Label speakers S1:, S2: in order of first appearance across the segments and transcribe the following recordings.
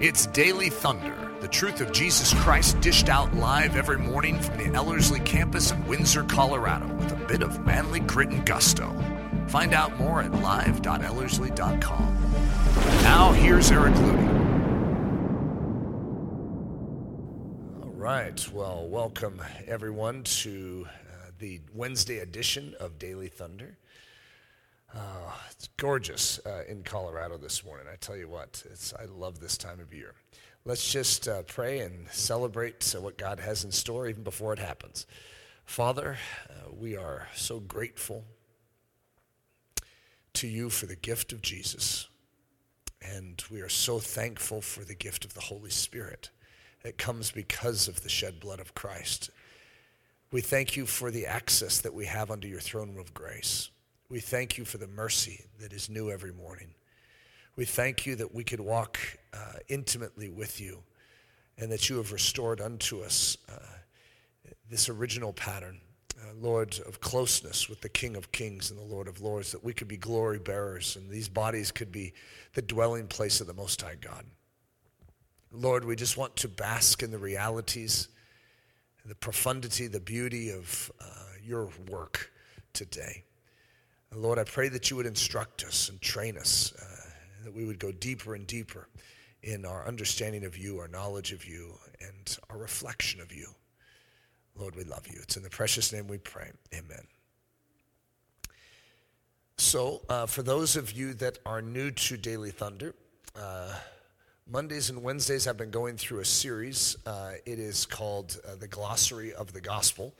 S1: It's Daily Thunder, the truth of Jesus Christ dished out live every morning from the Ellerslie campus in Windsor, Colorado, with a bit of manly grit and gusto. Find out more at live.ellerslie.com. Now, here's Eric Ludy. All right, well, welcome everyone to uh, the Wednesday edition of Daily Thunder. Oh, it's gorgeous uh, in Colorado this morning. I tell you what, it's, I love this time of year. Let's just uh, pray and celebrate uh, what God has in store even before it happens. Father, uh, we are so grateful to you for the gift of Jesus. And we are so thankful for the gift of the Holy Spirit that comes because of the shed blood of Christ. We thank you for the access that we have under your throne room of grace. We thank you for the mercy that is new every morning. We thank you that we could walk uh, intimately with you and that you have restored unto us uh, this original pattern, uh, Lord, of closeness with the King of Kings and the Lord of Lords, that we could be glory bearers and these bodies could be the dwelling place of the Most High God. Lord, we just want to bask in the realities, the profundity, the beauty of uh, your work today. And Lord, I pray that you would instruct us and train us, uh, that we would go deeper and deeper in our understanding of you, our knowledge of you, and our reflection of you. Lord, we love you. It's in the precious name we pray. Amen. So, uh, for those of you that are new to Daily Thunder, uh, Mondays and Wednesdays I've been going through a series. Uh, it is called uh, The Glossary of the Gospel.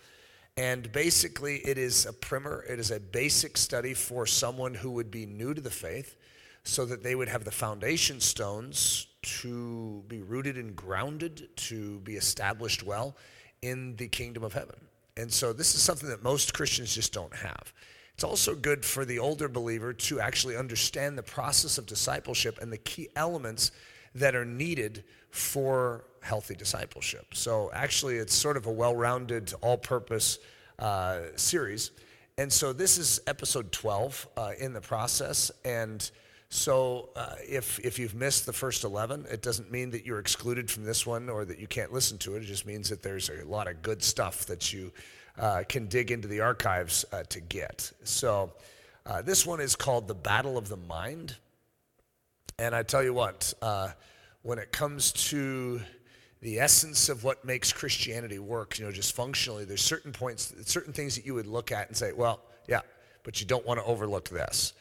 S1: And basically, it is a primer, it is a basic study for someone who would be new to the faith so that they would have the foundation stones to be rooted and grounded, to be established well in the kingdom of heaven. And so, this is something that most Christians just don't have. It's also good for the older believer to actually understand the process of discipleship and the key elements that are needed for healthy discipleship. So actually, it's sort of a well-rounded, all-purpose uh, series. And so this is episode 12 uh, in the process. And so uh, if, if you've missed the first 11, it doesn't mean that you're excluded from this one or that you can't listen to it. It just means that there's a lot of good stuff that you uh, can dig into the archives uh, to get. So uh, this one is called The Battle of the Mind. And I tell you what, uh, when it comes to the essence of what makes Christianity work, you know, just functionally, there's certain points, certain things that you would look at and say, well, yeah, but you don't want to overlook this.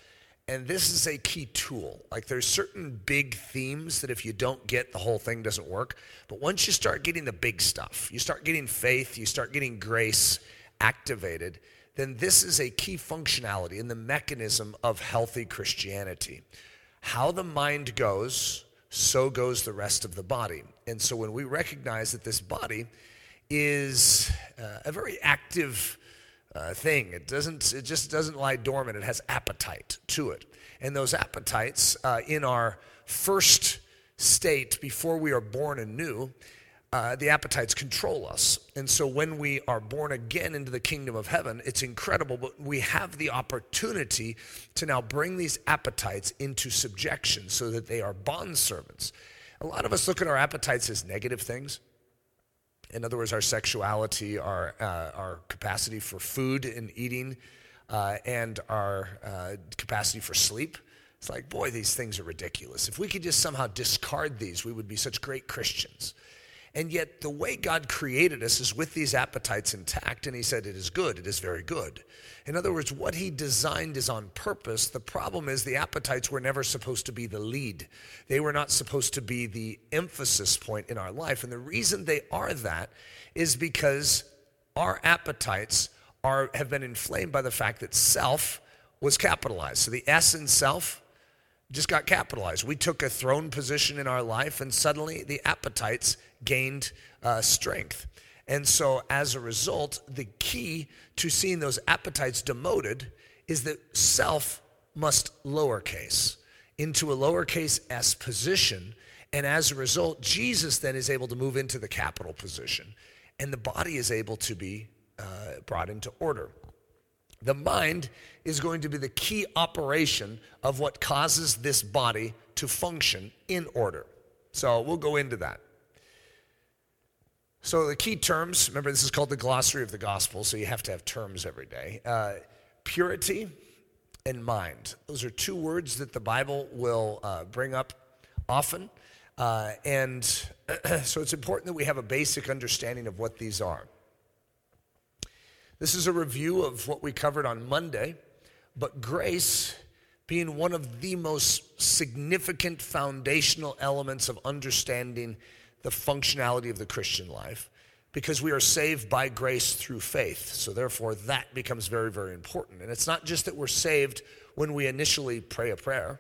S1: And this is a key tool. Like there's certain big themes that if you don't get, the whole thing doesn't work. But once you start getting the big stuff, you start getting faith, you start getting grace activated, then this is a key functionality in the mechanism of healthy Christianity. How the mind goes, so goes the rest of the body. And so when we recognize that this body is uh, a very active uh, thing, it doesn't, it just doesn't lie dormant. It has appetite to it, and those appetites uh, in our first state before we are born anew uh, the appetites control us. And so when we are born again into the kingdom of heaven, it's incredible, but we have the opportunity to now bring these appetites into subjection so that they are bond servants. A lot of us look at our appetites as negative things. In other words, our sexuality, our, uh, our capacity for food and eating, uh, and our uh, capacity for sleep. It's like, boy, these things are ridiculous. If we could just somehow discard these, we would be such great Christians. And yet, the way God created us is with these appetites intact, and He said, It is good, it is very good. In other words, what He designed is on purpose. The problem is the appetites were never supposed to be the lead, they were not supposed to be the emphasis point in our life. And the reason they are that is because our appetites are, have been inflamed by the fact that self was capitalized. So the S in self, just got capitalized. We took a throne position in our life, and suddenly the appetites gained uh, strength. And so, as a result, the key to seeing those appetites demoted is that self must lowercase into a lowercase s position. And as a result, Jesus then is able to move into the capital position, and the body is able to be uh, brought into order. The mind is going to be the key operation of what causes this body to function in order. So we'll go into that. So the key terms, remember this is called the glossary of the gospel, so you have to have terms every day. Uh, purity and mind. Those are two words that the Bible will uh, bring up often. Uh, and so it's important that we have a basic understanding of what these are. This is a review of what we covered on Monday, but grace being one of the most significant foundational elements of understanding the functionality of the Christian life because we are saved by grace through faith. So, therefore, that becomes very, very important. And it's not just that we're saved when we initially pray a prayer.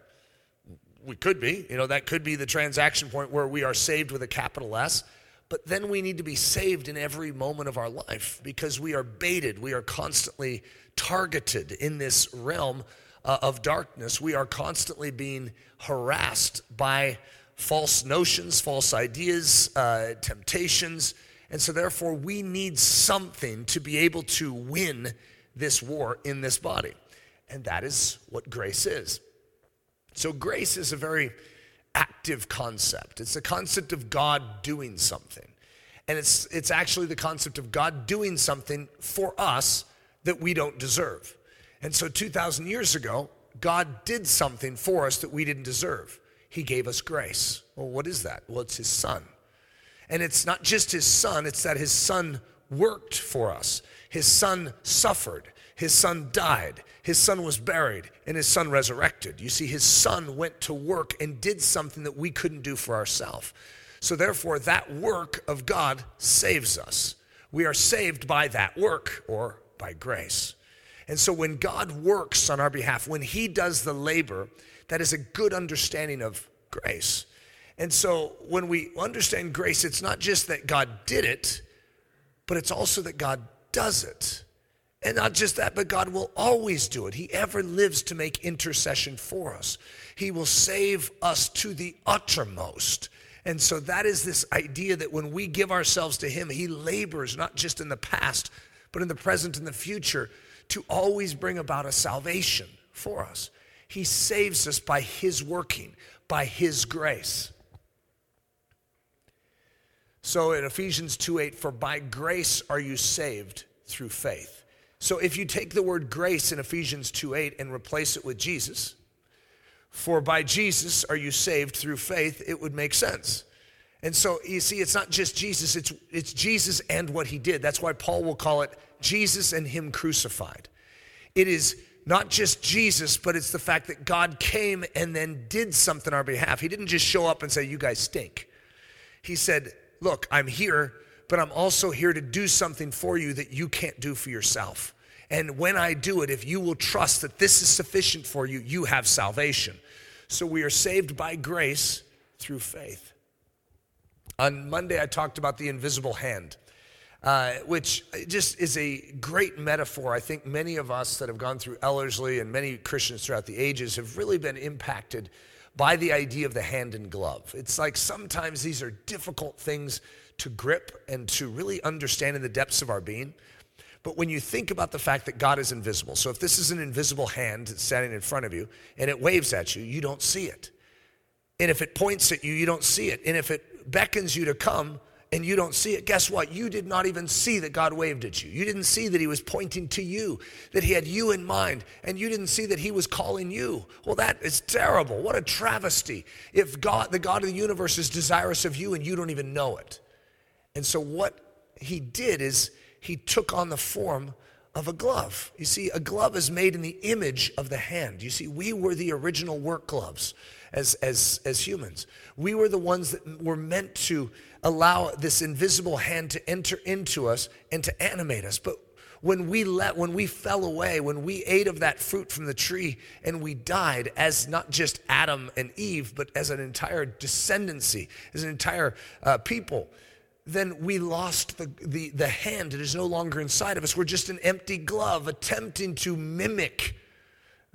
S1: We could be, you know, that could be the transaction point where we are saved with a capital S. But then we need to be saved in every moment of our life because we are baited. We are constantly targeted in this realm uh, of darkness. We are constantly being harassed by false notions, false ideas, uh, temptations. And so, therefore, we need something to be able to win this war in this body. And that is what grace is. So, grace is a very active concept. It's the concept of God doing something. And it's, it's actually the concept of God doing something for us that we don't deserve. And so 2,000 years ago, God did something for us that we didn't deserve. He gave us grace. Well, what is that? Well, it's His Son. And it's not just His Son, it's that His Son worked for us. His Son suffered. His Son died. His Son was buried. And His Son resurrected. You see, His Son went to work and did something that we couldn't do for ourselves. So, therefore, that work of God saves us. We are saved by that work or by grace. And so when God works on our behalf, when He does the labor, that is a good understanding of grace. And so when we understand grace, it's not just that God did it, but it's also that God does it. And not just that, but God will always do it. He ever lives to make intercession for us. He will save us to the uttermost. And so that is this idea that when we give ourselves to Him, He labors not just in the past, but in the present and the future to always bring about a salvation for us. He saves us by His working, by His grace. So in Ephesians 2 8, for by grace are you saved through faith. So if you take the word grace in Ephesians 2 8 and replace it with Jesus, for by Jesus are you saved through faith, it would make sense. And so you see, it's not just Jesus, it's, it's Jesus and what he did. That's why Paul will call it Jesus and him crucified. It is not just Jesus, but it's the fact that God came and then did something on our behalf. He didn't just show up and say, You guys stink. He said, Look, I'm here, but I'm also here to do something for you that you can't do for yourself. And when I do it, if you will trust that this is sufficient for you, you have salvation. So we are saved by grace through faith. On Monday, I talked about the invisible hand, uh, which just is a great metaphor. I think many of us that have gone through Ellerslie and many Christians throughout the ages have really been impacted by the idea of the hand and glove. It's like sometimes these are difficult things to grip and to really understand in the depths of our being. But when you think about the fact that God is invisible, so if this is an invisible hand that's standing in front of you and it waves at you, you don't see it. And if it points at you, you don't see it. And if it beckons you to come and you don't see it, guess what? You did not even see that God waved at you. You didn't see that He was pointing to you, that He had you in mind, and you didn't see that He was calling you. Well, that is terrible. What a travesty if God, the God of the universe, is desirous of you and you don't even know it. And so, what He did is he took on the form of a glove. You see, a glove is made in the image of the hand. You see, we were the original work gloves as, as, as humans. We were the ones that were meant to allow this invisible hand to enter into us and to animate us. But when we let when we fell away when we ate of that fruit from the tree and we died as not just adam and eve but as an entire descendancy as an entire uh, people then we lost the, the, the hand. It is no longer inside of us. We're just an empty glove attempting to mimic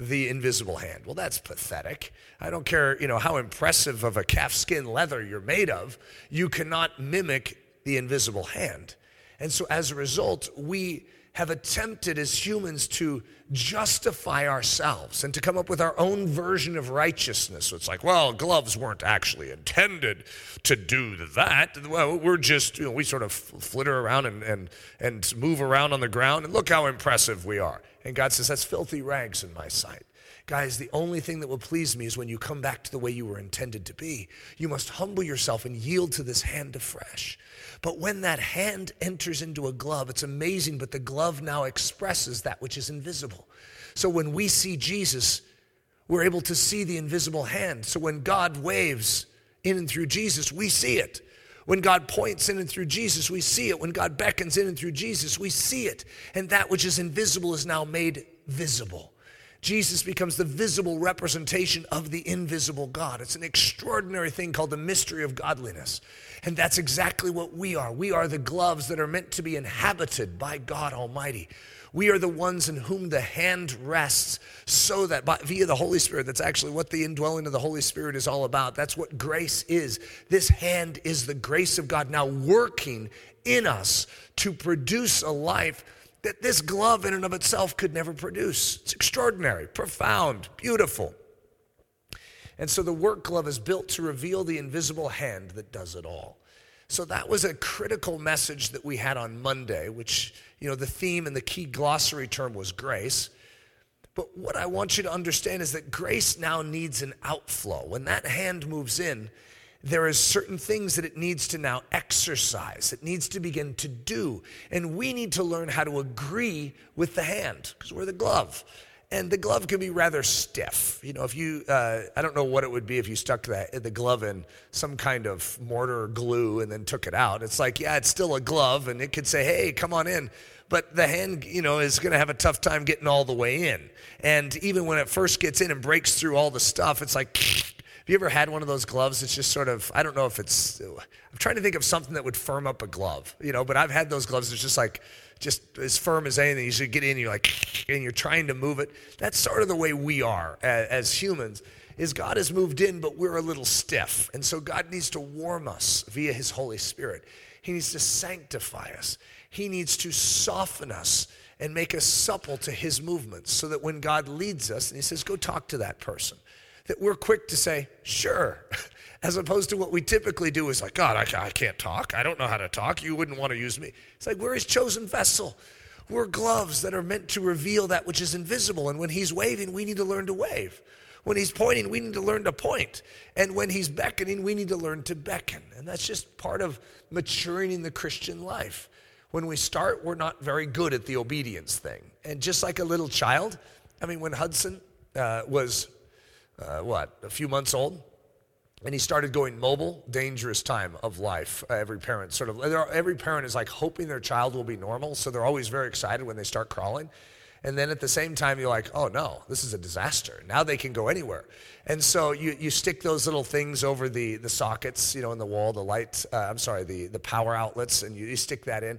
S1: the invisible hand. Well, that's pathetic. I don't care, you know, how impressive of a calfskin leather you're made of. You cannot mimic the invisible hand. And so as a result, we have attempted as humans to justify ourselves and to come up with our own version of righteousness. So it's like, well, gloves weren't actually intended to do that. Well, we're just, you know, we sort of flitter around and, and, and move around on the ground, and look how impressive we are. And God says, that's filthy rags in my sight. Guys, the only thing that will please me is when you come back to the way you were intended to be. You must humble yourself and yield to this hand afresh. But when that hand enters into a glove, it's amazing, but the glove now expresses that which is invisible. So when we see Jesus, we're able to see the invisible hand. So when God waves in and through Jesus, we see it. When God points in and through Jesus, we see it. When God beckons in and through Jesus, we see it. And that which is invisible is now made visible. Jesus becomes the visible representation of the invisible God. It's an extraordinary thing called the mystery of godliness. And that's exactly what we are. We are the gloves that are meant to be inhabited by God Almighty. We are the ones in whom the hand rests so that by, via the Holy Spirit, that's actually what the indwelling of the Holy Spirit is all about. That's what grace is. This hand is the grace of God now working in us to produce a life that this glove in and of itself could never produce. It's extraordinary, profound, beautiful. And so the work glove is built to reveal the invisible hand that does it all. So that was a critical message that we had on Monday, which, you know, the theme and the key glossary term was grace. But what I want you to understand is that grace now needs an outflow. When that hand moves in, there is certain things that it needs to now exercise. It needs to begin to do. And we need to learn how to agree with the hand because we're the glove. And the glove can be rather stiff. You know, if you, uh, I don't know what it would be if you stuck that, the glove in some kind of mortar or glue and then took it out. It's like, yeah, it's still a glove and it could say, hey, come on in. But the hand, you know, is going to have a tough time getting all the way in. And even when it first gets in and breaks through all the stuff, it's like, have you ever had one of those gloves? It's just sort of, I don't know if it's, I'm trying to think of something that would firm up a glove, you know, but I've had those gloves. It's just like, just as firm as anything. You should get in, you're like, and you're trying to move it. That's sort of the way we are as, as humans. Is God has moved in, but we're a little stiff. And so God needs to warm us via his Holy Spirit. He needs to sanctify us. He needs to soften us and make us supple to his movements so that when God leads us and he says, go talk to that person, that we're quick to say, sure, as opposed to what we typically do is like, God, I, I can't talk. I don't know how to talk. You wouldn't want to use me. It's like, we're his chosen vessel. We're gloves that are meant to reveal that which is invisible. And when he's waving, we need to learn to wave. When he's pointing, we need to learn to point. And when he's beckoning, we need to learn to beckon. And that's just part of maturing in the Christian life. When we start, we're not very good at the obedience thing. And just like a little child, I mean, when Hudson uh, was uh, what, a few months old. And he started going mobile, dangerous time of life. Uh, every parent sort of, every parent is like hoping their child will be normal. So they're always very excited when they start crawling. And then at the same time, you're like, oh no, this is a disaster. Now they can go anywhere. And so you, you stick those little things over the, the sockets, you know, in the wall, the light, uh, I'm sorry, the, the power outlets, and you, you stick that in.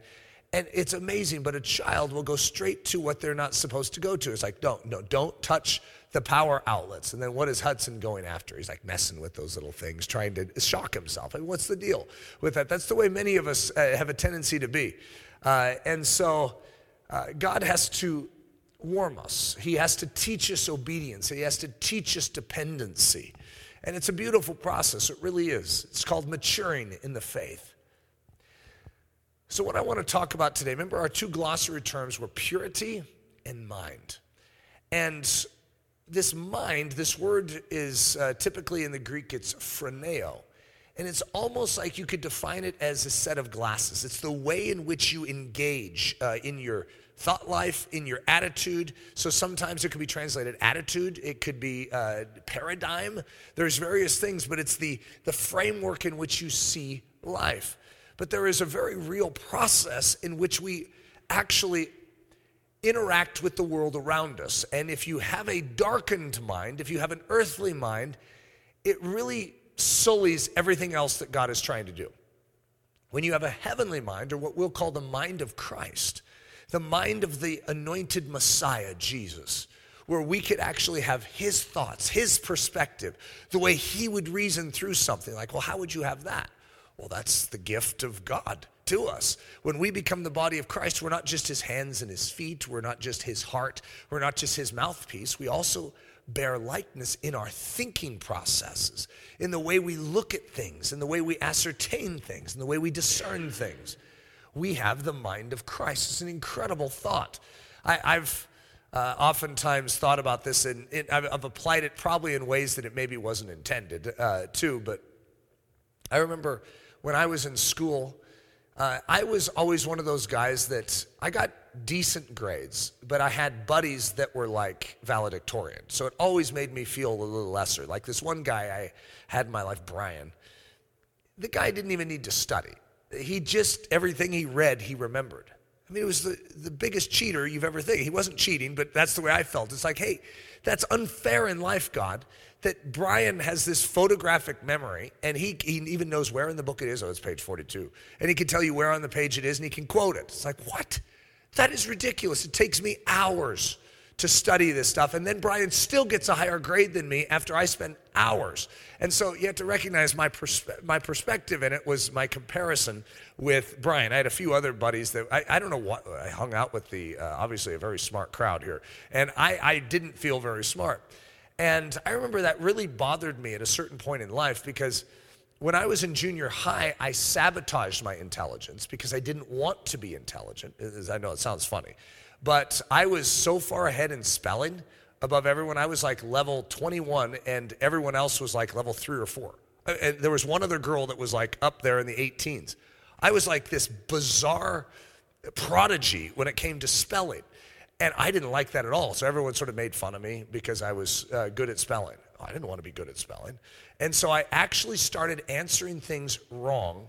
S1: And it's amazing, but a child will go straight to what they're not supposed to go to. It's like, don't, no, don't touch the power outlets. And then what is Hudson going after? He's like messing with those little things, trying to shock himself. I mean, what's the deal with that? That's the way many of us uh, have a tendency to be. Uh, and so uh, God has to warm us, He has to teach us obedience, He has to teach us dependency. And it's a beautiful process, it really is. It's called maturing in the faith. So, what I want to talk about today, remember our two glossary terms were purity and mind. And this mind, this word is uh, typically in the Greek, it's phroneo. And it's almost like you could define it as a set of glasses. It's the way in which you engage uh, in your thought life, in your attitude. So sometimes it could be translated attitude, it could be uh, paradigm. There's various things, but it's the, the framework in which you see life. But there is a very real process in which we actually interact with the world around us. And if you have a darkened mind, if you have an earthly mind, it really sullies everything else that God is trying to do. When you have a heavenly mind, or what we'll call the mind of Christ, the mind of the anointed Messiah, Jesus, where we could actually have his thoughts, his perspective, the way he would reason through something. Like, well, how would you have that? Well, that's the gift of God. To us. When we become the body of Christ, we're not just his hands and his feet, we're not just his heart, we're not just his mouthpiece. We also bear likeness in our thinking processes, in the way we look at things, in the way we ascertain things, in the way we discern things. We have the mind of Christ. It's an incredible thought. I, have uh, oftentimes thought about this, and it, I've, I've, applied it probably in ways that it maybe wasn't intended uh, to. But I remember when I was in school, uh, I was always one of those guys that I got decent grades, but I had buddies that were like valedictorian. So it always made me feel a little lesser. Like this one guy I had in my life, Brian, the guy didn't even need to study. He just, everything he read, he remembered. I mean, it was the, the biggest cheater you've ever think. He wasn't cheating, but that's the way I felt. It's like, hey, that's unfair in life, God, that Brian has this photographic memory and he, he even knows where in the book it is. Oh, it's page 42. And he can tell you where on the page it is and he can quote it. It's like, what? That is ridiculous. It takes me hours to study this stuff. And then Brian still gets a higher grade than me after I spend hours. And so you have to recognize my, perspe- my perspective in it was my comparison with Brian. I had a few other buddies that I, I don't know what, I hung out with the, uh, obviously, a very smart crowd here. And I, I didn't feel very smart. And I remember that really bothered me at a certain point in life because when I was in junior high, I sabotaged my intelligence because I didn't want to be intelligent. As I know it sounds funny. But I was so far ahead in spelling above everyone. I was like level 21, and everyone else was like level three or four. And there was one other girl that was like up there in the 18s. I was like this bizarre prodigy when it came to spelling. And I didn't like that at all. So everyone sort of made fun of me because I was uh, good at spelling. I didn't want to be good at spelling. And so I actually started answering things wrong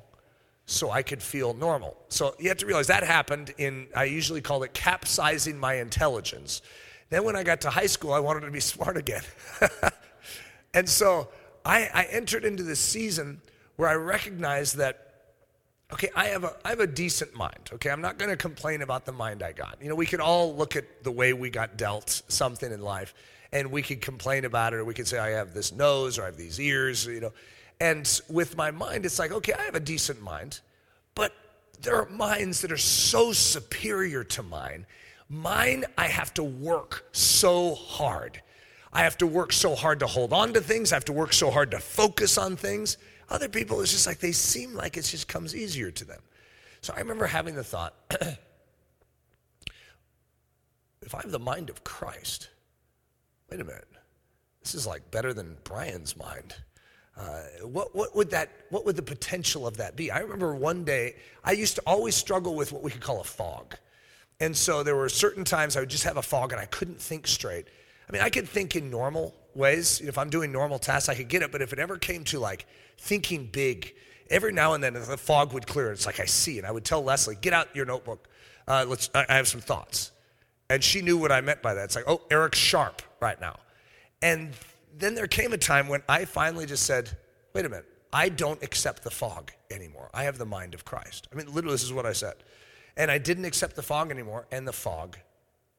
S1: so I could feel normal. So you have to realize that happened in, I usually call it capsizing my intelligence. Then when I got to high school, I wanted to be smart again. and so I, I entered into this season where I recognized that okay, I have a I have a decent mind. Okay, I'm not going to complain about the mind I got. You know, we could all look at the way we got dealt something in life, and we could complain about it, or we could say I have this nose or I have these ears. You know, and with my mind, it's like, okay, I have a decent mind, but there are minds that are so superior to mine. Mine, I have to work so hard. I have to work so hard to hold on to things. I have to work so hard to focus on things. Other people, it's just like they seem like it just comes easier to them. So I remember having the thought if I have the mind of Christ, wait a minute, this is like better than Brian's mind. Uh, what, what would that what would the potential of that be i remember one day i used to always struggle with what we could call a fog and so there were certain times i would just have a fog and i couldn't think straight i mean i could think in normal ways if i'm doing normal tasks i could get it but if it ever came to like thinking big every now and then the fog would clear it's like i see and i would tell leslie get out your notebook uh, let's i have some thoughts and she knew what i meant by that it's like oh eric's sharp right now and then there came a time when I finally just said, wait a minute, I don't accept the fog anymore. I have the mind of Christ. I mean, literally, this is what I said. And I didn't accept the fog anymore, and the fog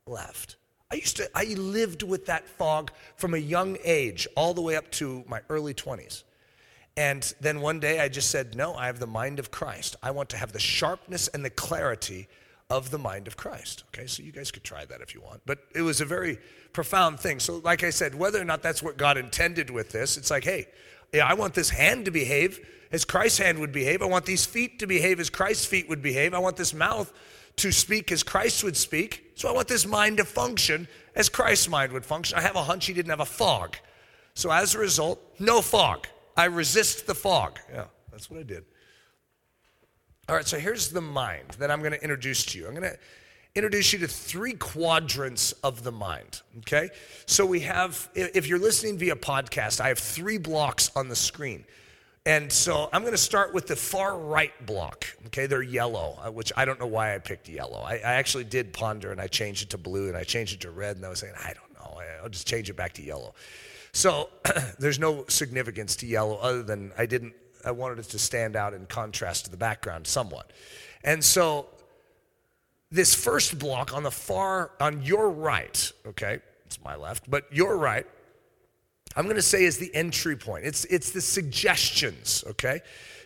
S1: left. I used to, I lived with that fog from a young age all the way up to my early 20s. And then one day I just said, No, I have the mind of Christ. I want to have the sharpness and the clarity of the mind of Christ. Okay, so you guys could try that if you want. But it was a very profound thing. So, like I said, whether or not that's what God intended with this, it's like, hey, yeah, I want this hand to behave as Christ's hand would behave. I want these feet to behave as Christ's feet would behave. I want this mouth to speak as Christ would speak. So I want this mind to function as Christ's mind would function. I have a hunch he didn't have a fog. So as a result, no fog. I resist the fog. Yeah, that's what I did. All right, so here's the mind that I'm going to introduce to you. I'm going to introduce you to three quadrants of the mind. Okay? So we have, if you're listening via podcast, I have three blocks on the screen. And so I'm going to start with the far right block. Okay, they're yellow, uh, which I don't know why I picked yellow. I, I actually did ponder and I changed it to blue and I changed it to red and I was saying, I don't know, I'll just change it back to yellow. So there's no significance to yellow other than I didn't I wanted it to stand out in contrast to the background somewhat. And so this first block on the far, on your right, okay, it's my left, but your right, I'm to say is the entry point. It's, it's the suggestions, okay?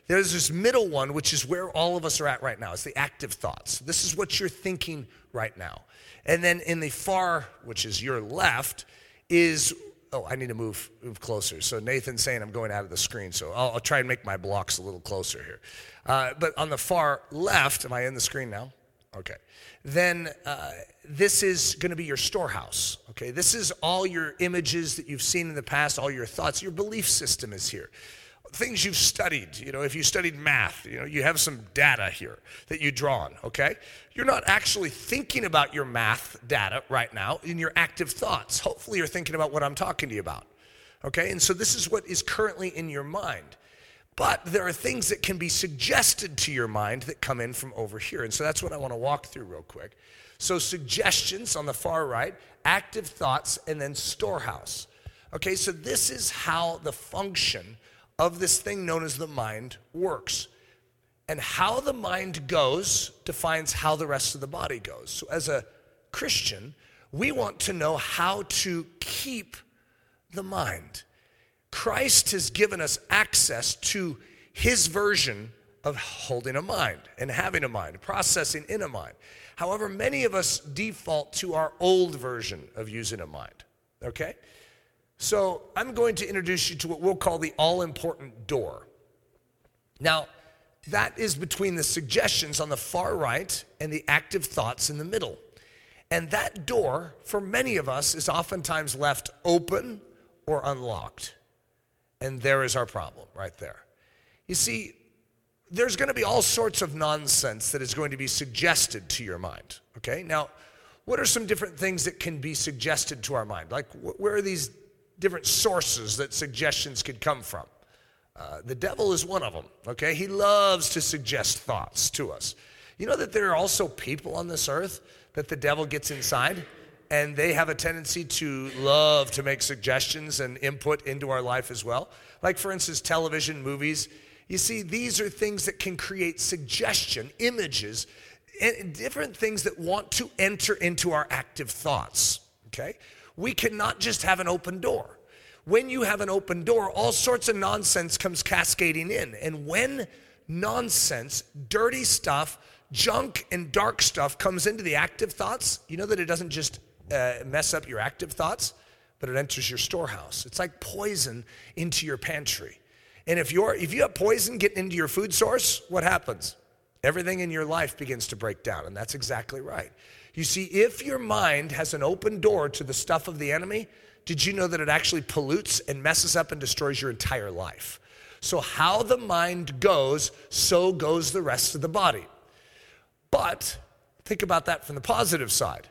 S1: There's this middle one, which is where all of us are at right now. It's the active thoughts. This is what you're thinking right now. And then in the far, which is your left, is oh, I need to move move closer. So Nathan's saying I'm going out of the screen, so I'll, I'll try and make my blocks a little closer here. Uh, but on the far left, am I in the screen now? Okay. Then uh, this is going to be your storehouse. Okay. This is all your images that you've seen in the past, all your thoughts. Your belief system is here things you've studied. You know, if you studied math, you know, you have some data here that you draw on, okay? You're not actually thinking about your math data right now in your active thoughts. Hopefully, you're thinking about what I'm talking to you about, okay? And so, this is what is currently in your mind. But there are things that can be suggested to your mind that come in from over here. And so, that's what I want to walk through real quick. So, suggestions on the far right, active thoughts, and then storehouse. Okay, so this is how the function of this thing known as the mind works. And how the mind goes defines how the rest of the body goes. So, as a Christian, we want to know how to keep the mind. Christ has given us access to his version of holding a mind and having a mind, processing in a mind. However, many of us default to our old version of using a mind, okay? So I'm going to introduce you to what we'll call the all important door. Now, that is between the suggestions on the far right and the active thoughts in the middle. And that door, for many of us, is oftentimes left open or unlocked. And there is our problem right there. You see, there's going to be all sorts of nonsense that is going to be suggested to your mind. Okay? Now, what are some different things that can be suggested to our mind? Like, where are these different sources that suggestions could come from. Uh, the devil is one of them, okay? He loves to suggest thoughts to us. You know that there are also people on this earth that the devil gets inside and they have a tendency to love to make suggestions and input into our life as well. Like, for instance, television, movies. You see, these are things that can create suggestion, images, and different things that want to enter into our active thoughts, okay? We cannot just have an open door. When you have an open door, all sorts of nonsense comes cascading in. And when nonsense, dirty stuff, junk, and dark stuff comes into the active thoughts, you know that it doesn't just uh, mess up your active thoughts, but it enters your storehouse. It's like poison into your pantry. And if you're if you have poison getting into your food source, what happens? Everything in your life begins to break down, and that's exactly right. You see, if your mind has an open door to the stuff of the enemy, did you know that it actually pollutes and messes up and destroys your entire life? So, how the mind goes, so goes the rest of the body. But think about that from the positive side.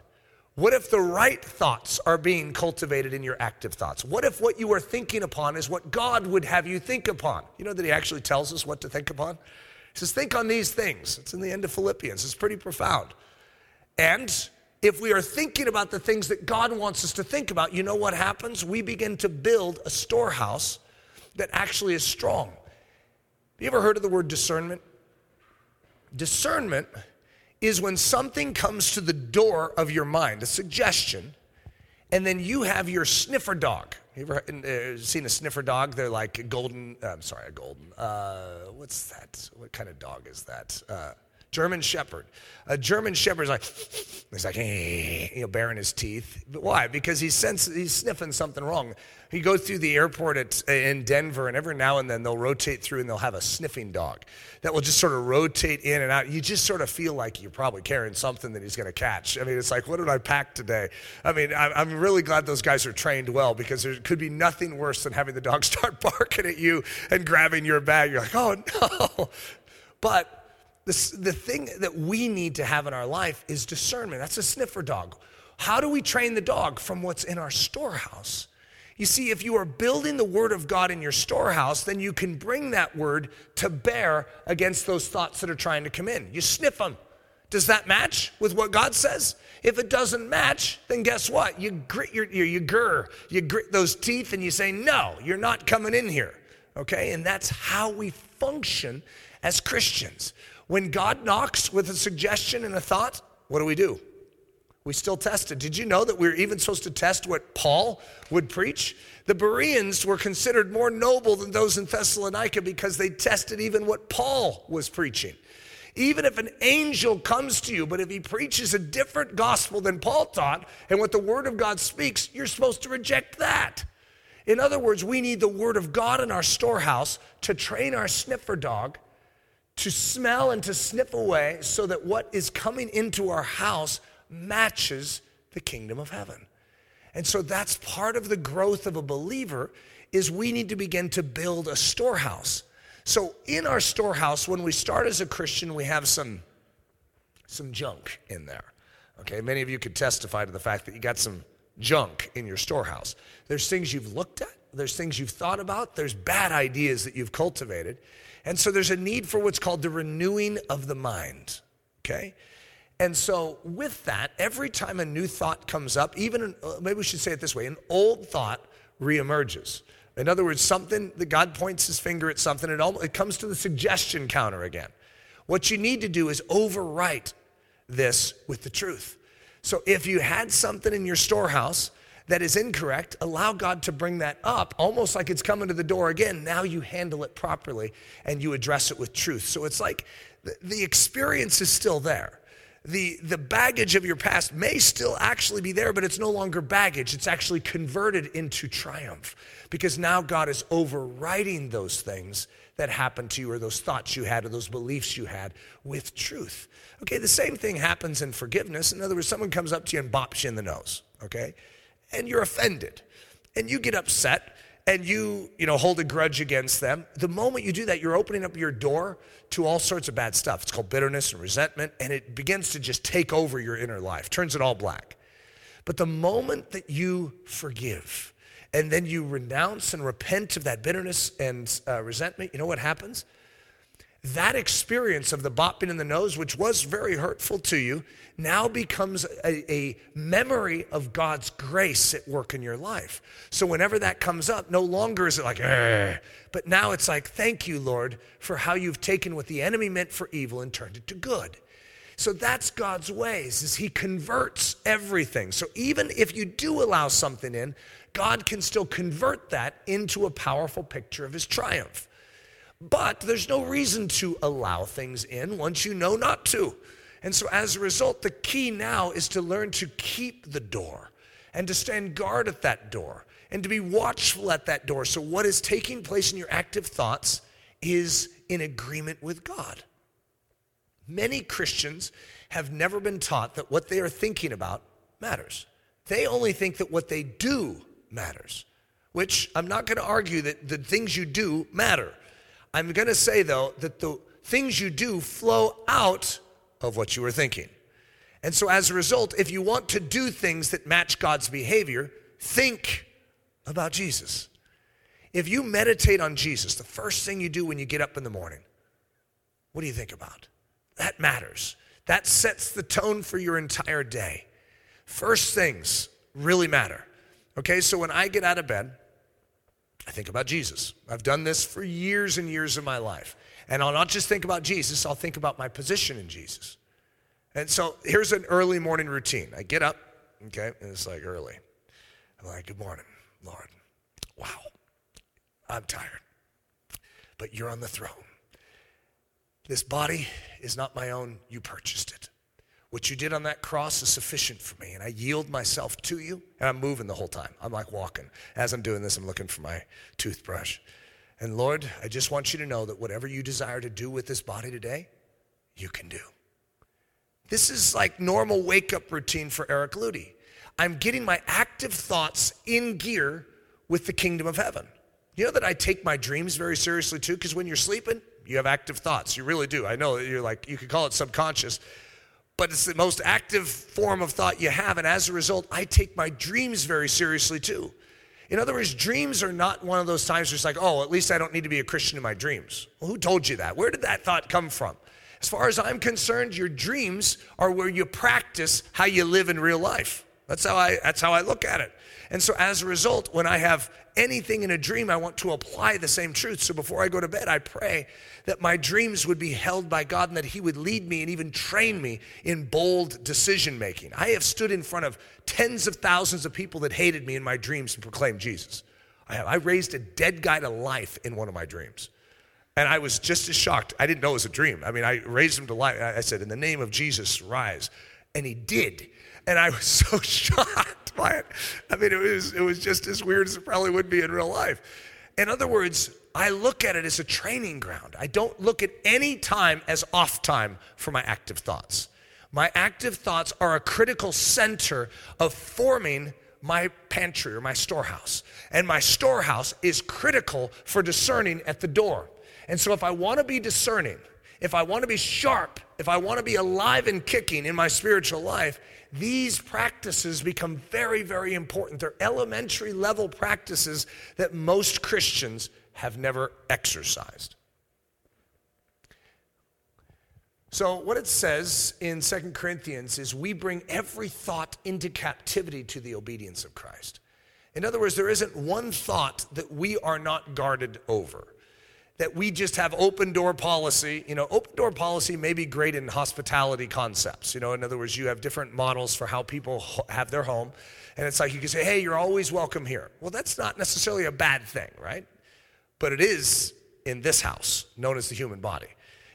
S1: What if the right thoughts are being cultivated in your active thoughts? What if what you are thinking upon is what God would have you think upon? You know that He actually tells us what to think upon? He says, Think on these things. It's in the end of Philippians, it's pretty profound. And if we are thinking about the things that God wants us to think about, you know what happens? We begin to build a storehouse that actually is strong. Have you ever heard of the word discernment? Discernment is when something comes to the door of your mind, a suggestion, and then you have your sniffer dog. You ever uh, seen a sniffer dog? They're like golden, uh, I'm sorry, a golden, uh, what's that? What kind of dog is that? Uh, German Shepherd. A German Shepherd is like, he's like, you know, baring his teeth. But why? Because he's, sens- he's sniffing something wrong. He goes through the airport at, in Denver, and every now and then they'll rotate through and they'll have a sniffing dog that will just sort of rotate in and out. You just sort of feel like you're probably carrying something that he's going to catch. I mean, it's like, what did I pack today? I mean, I'm really glad those guys are trained well because there could be nothing worse than having the dog start barking at you and grabbing your bag. You're like, oh no. But the, thing that we need to have in our life is discernment. That's a sniffer dog. How do we train the dog from what's in our storehouse? You see, if you are building the word of God in your storehouse, then you can bring that word to bear against those thoughts that are trying to come in. You sniff them. Does that match with what God says? If it doesn't match, then guess what? You grit your, you, you you grit those teeth and you say, no, you're not coming in here. Okay? And that's how we function as Christians. When God knocks with a suggestion and a thought, what do we do? We still test it. Did you know that we are even supposed to test what Paul would preach? The Bereans were considered more noble than those in Thessalonica because they tested even what Paul was preaching. Even if an angel comes to you, but if he preaches a different gospel than Paul taught and what the Word of God speaks, you're supposed to reject that. In other words, we need the Word of God in our storehouse to train our sniffer dog to smell and to sniff away so that what is coming into our house matches the kingdom of heaven. And so that's part of the growth of a believer is we need to begin to build a storehouse. So in our storehouse when we start as a Christian we have some some junk in there. Okay, many of you could testify to the fact that you got some junk in your storehouse. There's things you've looked at, there's things you've thought about, there's bad ideas that you've cultivated. And so there's a need for what's called the renewing of the mind. Okay? And so, with that, every time a new thought comes up, even an, uh, maybe we should say it this way an old thought reemerges. In other words, something that God points his finger at something, it, almost, it comes to the suggestion counter again. What you need to do is overwrite this with the truth. So if you had something in your storehouse that is incorrect, allow God to bring that up, almost like it's coming to the door again. Now you handle it properly and you address it with truth. So it's like the, the experience is still there the, the baggage of your past may still actually be there, but it's no longer baggage. It's actually converted into triumph because now God is overriding those things that happened to you or those thoughts you had or those beliefs you had with truth. Okay, the same thing happens in forgiveness. In other words, someone comes up to you and bops you in the nose, okay? And you're offended and you get upset and you, you know, hold a grudge against them, the moment you do that, you're opening up your door to all sorts of bad stuff. It's called bitterness and resentment, and it begins to just take over your inner life, turns it all black. But the moment that you forgive and then you renounce and repent of that bitterness and uh, resentment, you know what happens? That experience of the bopping in the nose, which was very hurtful to you, now becomes a, a, memory of God's grace at work in your life. So whenever that comes up, no longer is it like, eh, but now it's like, thank you, Lord, for how you've taken what the enemy meant for evil and turned it to good. So that's God's ways, is he converts everything. So even if you do allow something in, God can still convert that into a powerful picture of his triumph. But there's no reason to allow things in once you know not to. And so, as a result, the key now is to learn to keep the door and to stand guard at that door and to be watchful at that door. So, what is taking place in your active thoughts is in agreement with God. Many Christians have never been taught that what they are thinking about matters. They only think that what they do matters, which I'm not going to argue that the things you do matter. I'm going to say, though, that the things you do flow out of what you were thinking. And so, as a result, if you want to do things that match God's behavior, think about Jesus. If you meditate on Jesus, the first thing you do when you get up in the morning, what do you think about? That matters. That sets the tone for your entire day. First things really matter. Okay, so when I get out of bed, I think about Jesus. I've done this for years and years of my life. And I'll not just think about Jesus, I'll think about my position in Jesus. And so here's an early morning routine. I get up, okay, and it's like early. I'm like, good morning, Lord. Wow, I'm tired, but you're on the throne. This body is not my own, you purchased it. What you did on that cross is sufficient for me. And I yield myself to you. And I'm moving the whole time. I'm like walking. As I'm doing this, I'm looking for my toothbrush. And Lord, I just want you to know that whatever you desire to do with this body today, you can do. This is like normal wake up routine for Eric Ludy. I'm getting my active thoughts in gear with the kingdom of heaven. You know that I take my dreams very seriously too, because when you're sleeping, you have active thoughts. You really do. I know that you're like, you could call it subconscious but it's the most active form of thought you have. And as a result, I take my dreams very seriously too. In other words, dreams are not one of those times where it's like, oh, at least I don't need to be a Christian in my dreams. Well, who told you that? Where did that thought come from? As far as I'm concerned, your dreams are where you practice how you live in real life. That's how I that's how I look at it. And so as a result, when I have anything in a dream, I want to apply the same truth. So before I go to bed, I pray that my dreams would be held by God and that He would lead me and even train me in bold decision making. I have stood in front of tens of thousands of people that hated me in my dreams and proclaimed Jesus. I, have, I raised a dead guy to life in one of my dreams. And I was just as shocked. I didn't know it was a dream. I mean, I raised him to life. I said, In the name of Jesus, rise. And he did. And I was so shocked it. I mean, it was, it was just as weird as it probably would be in real life. In other words, I look at it as a training ground. I don't look at any time as off time for my active thoughts. My active thoughts are a critical center of forming my pantry or my storehouse. And my storehouse is critical for discerning at the door. And so if I want to be discerning, if I want to be sharp, if I want to be alive and kicking in my spiritual life, these practices become very, very important. They're elementary level practices that most Christians have never exercised. So, what it says in Second Corinthians is we bring every thought into captivity to the obedience of Christ. In other words, there isn't one thought that we are not guarded over that we just have open door policy. You know, open door policy may be great in hospitality concepts. You know, in other words, you have different models for how people have their home. And it's like you can say, hey, you're always welcome here. Well, that's not necessarily a bad thing, right? But it is in this house, known as the human body.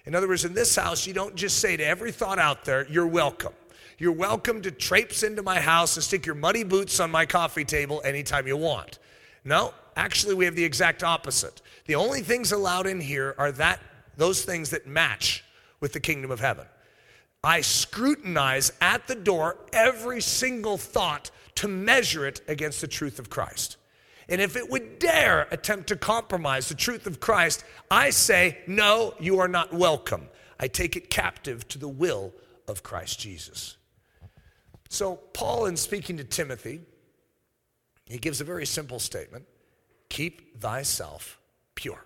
S1: In other words, in this house, you don't just say to every thought out there, you're welcome. You're welcome to traipse into my house and stick your muddy boots on my coffee table anytime you want. No, actually, we have the exact opposite. The only things allowed in here are that those things that match with the kingdom of heaven. I scrutinize at the door every single thought to measure it against the truth of Christ. And if it would dare attempt to compromise the truth of Christ, I say, no, you are not welcome. I take it captive to the will of Christ Jesus. So, Paul, in speaking to Timothy, he gives a very simple statement keep thyself pure.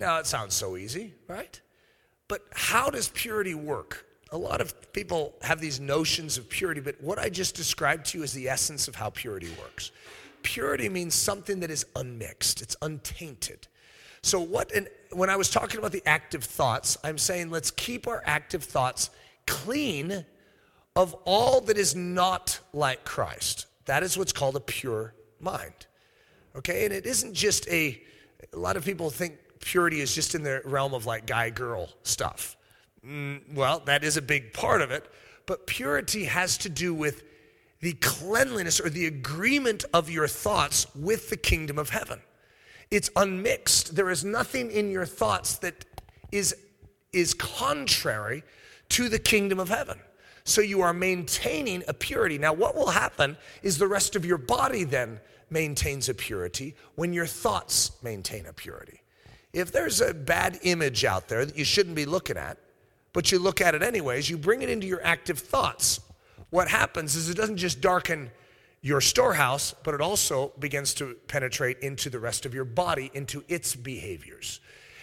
S1: Now, it sounds so easy, right? But how does purity work? A lot of people have these notions of purity, but what I just described to you is the essence of how purity works. Purity means something that is unmixed, it's untainted. So, what, and when I was talking about the active thoughts, I'm saying let's keep our active thoughts clean of all that is not like Christ. That is what's called a pure mind. Okay, and it isn't just a, a lot of people think purity is just in the realm of like guy girl stuff. Mm, well, that is a big part of it, but purity has to do with the cleanliness or the agreement of your thoughts with the kingdom of heaven. It's unmixed. There is nothing in your thoughts that is, is contrary to the kingdom of heaven. So you are maintaining a purity. Now, what will happen is the rest of your body then maintains a purity when your thoughts maintain a purity. If there's a bad image out there that you shouldn't be looking at, but you look at it anyways, you bring it into your active thoughts. What happens is it doesn't just darken your storehouse, but it also begins to penetrate into the rest of your body, into its behaviors.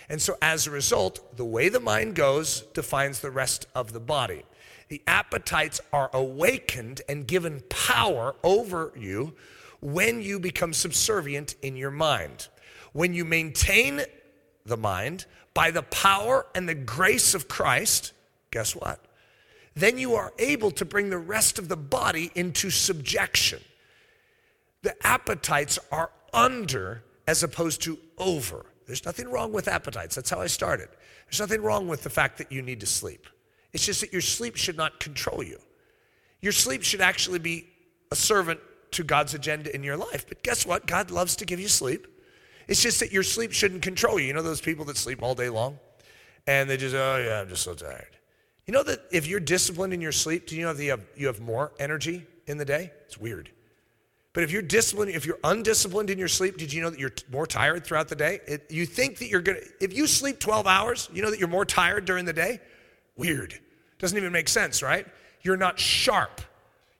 S1: And so, as a result, the way the mind goes defines the rest of the body. The appetites are awakened and given power over you when you become subservient in your mind. When you maintain the mind by the power and the grace of Christ, guess what? Then you are able to bring the rest of the body into subjection. The appetites are under as opposed to over. There's nothing wrong with appetites. That's how I started. There's nothing wrong with the fact that you need to sleep. It's just that your sleep should not control you. Your sleep should actually be a servant to God's agenda in your life. But guess what? God loves to give you sleep. It's just that your sleep shouldn't control you. You know those people that sleep all day long? And they just, oh, yeah, I'm just so tired. You know that if you're disciplined in your sleep, do you know that you have, you have more energy in the day? It's weird. But if you're disciplined, if you're undisciplined in your sleep, did you know that you're more tired throughout the day? It, you think that you're gonna, if you sleep 12 hours, you know that you're more tired during the day? Weird. Doesn't even make sense, right? You're not sharp.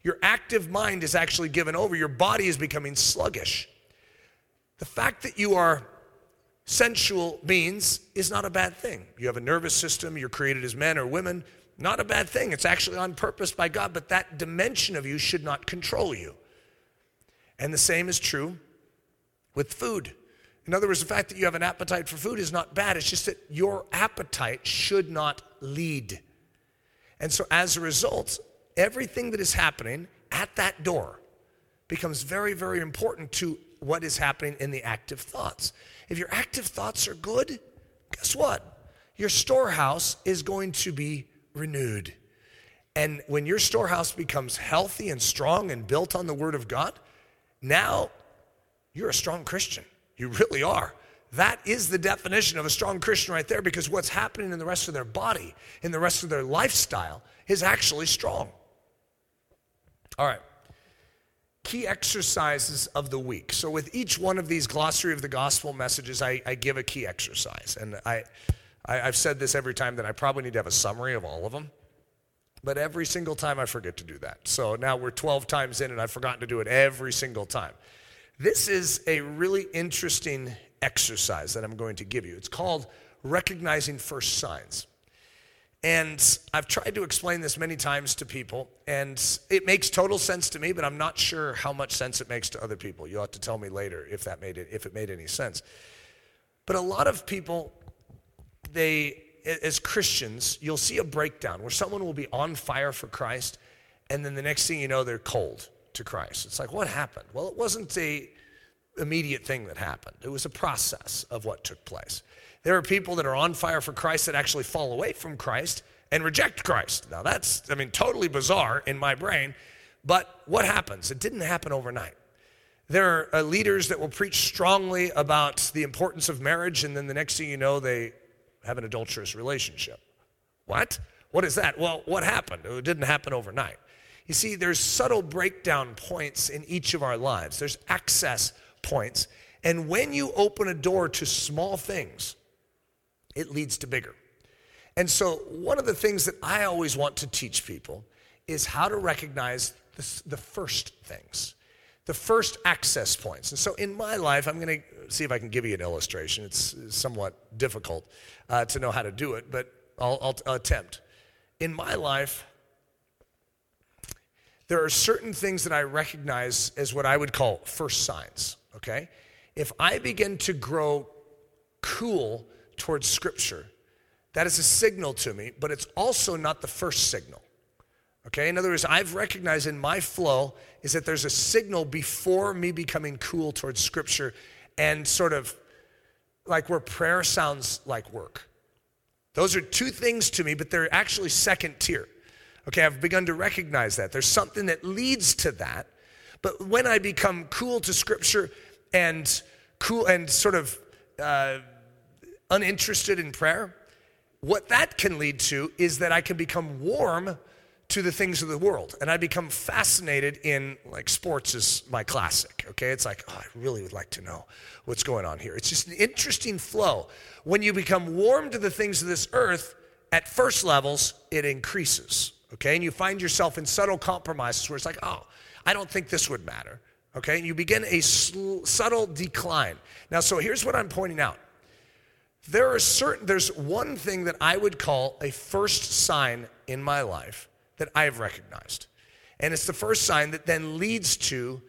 S1: Your active mind is actually given over. Your body is becoming sluggish. The fact that you are sensual means is not a bad thing. You have a nervous system, you're created as men or women. Not a bad thing. It's actually on purpose by God, but that dimension of you should not control you. And the same is true with food. In other words, the fact that you have an appetite for food is not bad. It's just that your appetite should not lead. And so as a result, everything that is happening at that door becomes very, very important to what is happening in the active thoughts. If your active thoughts are good, guess what? Your storehouse is going to be renewed. And when your storehouse becomes healthy and strong and built on the Word of God, now you're a strong Christian. You really are. That is the definition of a strong Christian right there because what's happening in the rest of their body, in the rest of their lifestyle, is actually strong. All right. Key exercises of the week. So, with each one of these glossary of the gospel messages, I, I give a key exercise. And I, I, I've said this every time that I probably need to have a summary of all of them. But every single time I forget to do that. So now we're 12 times in and I've forgotten to do it every single time. This is a really interesting exercise that I'm going to give you. It's called recognizing first signs. And I've tried to explain this many times to people, and it makes total sense to me, but I'm not sure how much sense it makes to other people. You'll have to tell me later if that made it, if it made any sense. But a lot of people, they, as Christians, you'll see a breakdown where someone will be on fire for Christ, and then the next thing you know, they're cold to Christ. It's like, what happened? Well, it wasn't a immediate thing that happened. It was a process of what took place. There are people that are on fire for Christ that actually fall away from Christ and reject Christ. Now, that's, I mean, totally bizarre in my brain, but what happens? It didn't happen overnight. There are uh, leaders that will preach strongly about the importance of marriage, and then the next thing you know, they have an adulterous relationship. What? What is that? Well, what happened? It didn't happen overnight. You see, there's subtle breakdown points in each of our lives, there's access points. And when you open a door to small things, it leads to bigger. And so, one of the things that I always want to teach people is how to recognize the, the first things, the first access points. And so, in my life, I'm going to see if I can give you an illustration. It's somewhat difficult uh, to know how to do it, but I'll, I'll, I'll attempt. In my life, there are certain things that I recognize as what I would call first signs, okay? If I begin to grow cool towards Scripture, that is a signal to me, but it's also not the first signal. Okay, in other words, I've recognized in my flow is that there's a signal before me becoming cool towards Scripture and sort of like where prayer sounds like work. Those are two things to me, but they're actually second tier. Okay, I've begun to recognize that. There's something that leads to that. But when I become cool to Scripture and cool and sort of uh, uninterested in prayer, what that can lead to is that I can become warm to the things of the world and I become fascinated in like sports is my classic. Okay, it's like oh, I really would like to know what's going on here. It's just an interesting flow. When you become warm to the things of this earth, at first levels, it increases. Okay, and you find yourself in subtle compromises where it's like, oh, I don't think this would matter. Okay, and you begin a sl- subtle decline. Now, so here's what I'm pointing out. There are certain, there's one thing that I would call a first sign in my life that I have recognized. And it's the first sign that then leads to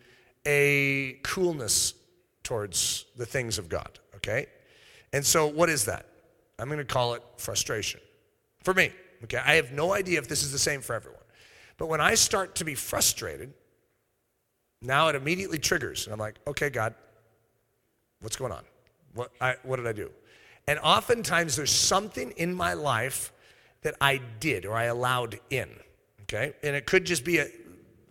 S1: a coolness towards the things of God, okay? And so, what is that? I'm going to call it frustration. For me, okay? I have no idea if this is the same for everyone. But when I start to be frustrated, now it immediately triggers. And I'm like, okay, God, what's going on? What, I, what did I do? And oftentimes there's something in my life that I did or I allowed in, okay? And it could just be a,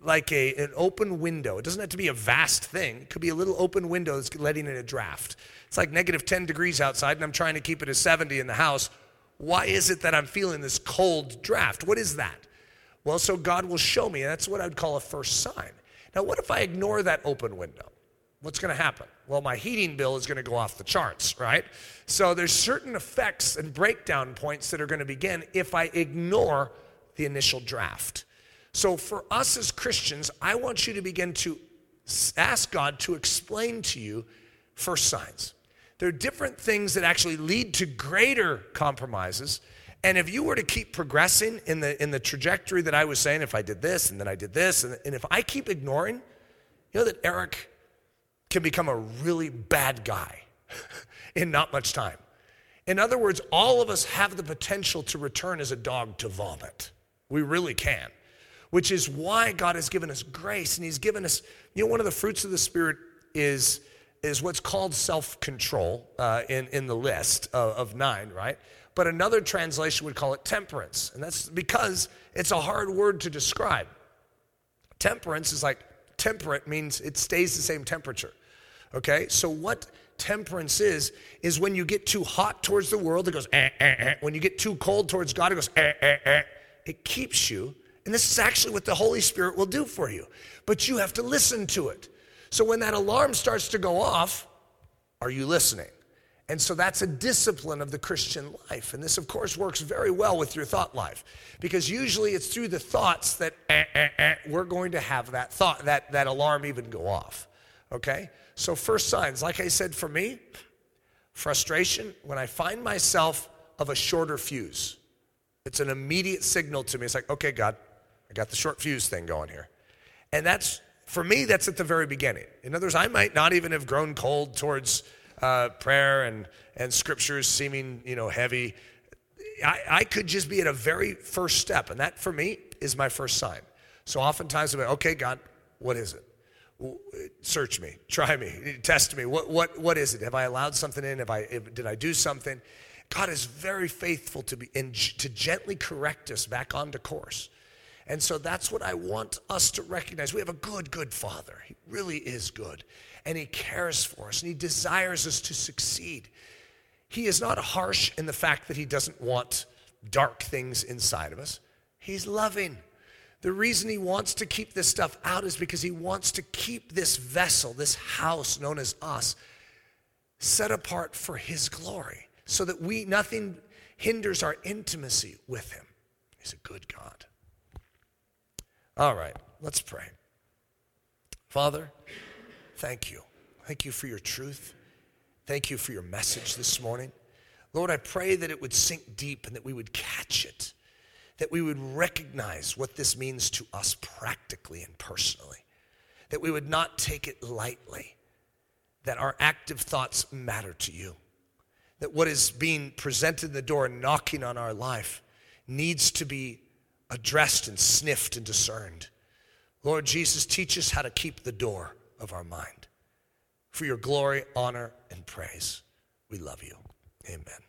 S1: like a, an open window. It doesn't have to be a vast thing. It could be a little open window that's letting in a draft. It's like negative 10 degrees outside and I'm trying to keep it at 70 in the house. Why is it that I'm feeling this cold draft? What is that? Well, so God will show me. That's what I'd call a first sign. Now, what if I ignore that open window? what's going to happen? Well, my heating bill is going to go off the charts, right? So there's certain effects and breakdown points that are going to begin if I ignore the initial draft. So for us as Christians, I want you to begin to ask God to explain to you first signs. There are different things that actually lead to greater compromises, And if you were to keep progressing in the, in the trajectory that I was saying, if I did this and then I did this, and, and if I keep ignoring, you know that Eric can become a really bad guy in not much time. In other words, all of us have the potential to return as a dog to vomit. We really can, which is why God has given us grace and He's given us, you know, one of the fruits of the Spirit is, is what's called self control uh, in, in the list of, of nine, right? but another translation would call it temperance. And that's because it's a hard word to describe. Temperance is like temperate means it stays the same temperature. Okay? So what temperance is is when you get too hot towards the world it goes eh, eh, eh. when you get too cold towards God it goes eh, eh, eh. it keeps you and this is actually what the Holy Spirit will do for you. But you have to listen to it. So when that alarm starts to go off, are you listening? And so that's a discipline of the Christian life. And this, of course, works very well with your thought life because usually it's through the thoughts that eh, eh, eh, we're going to have that thought, that, that alarm even go off. Okay? So, first signs, like I said, for me, frustration, when I find myself of a shorter fuse, it's an immediate signal to me. It's like, okay, God, I got the short fuse thing going here. And that's, for me, that's at the very beginning. In other words, I might not even have grown cold towards uh, prayer and, and scriptures seeming, you know, heavy. I, I could just be at a very first step. And that for me is my first sign. So oftentimes I'm like, okay, God, what is it? Search me, try me, test me. What, what, what is it? Have I allowed something in? Have I, did I do something? God is very faithful to be and to gently correct us back onto course. And so that's what I want us to recognize. We have a good, good Father. He really is good and He cares for us and He desires us to succeed. He is not harsh in the fact that He doesn't want dark things inside of us, He's loving. The reason He wants to keep this stuff out is because He wants to keep this vessel, this house known as us, set apart for His glory so that we, nothing hinders our intimacy with Him. He's a good God. All right, let's pray. Father, Thank you. Thank you for your truth. Thank you for your message this morning. Lord, I pray that it would sink deep and that we would catch it, that we would recognize what this means to us practically and personally, that we would not take it lightly, that our active thoughts matter to you, that what is being presented in the door and knocking on our life needs to be addressed and sniffed and discerned. Lord Jesus, teach us how to keep the door of our mind. For your glory, honor, and praise, we love you. Amen.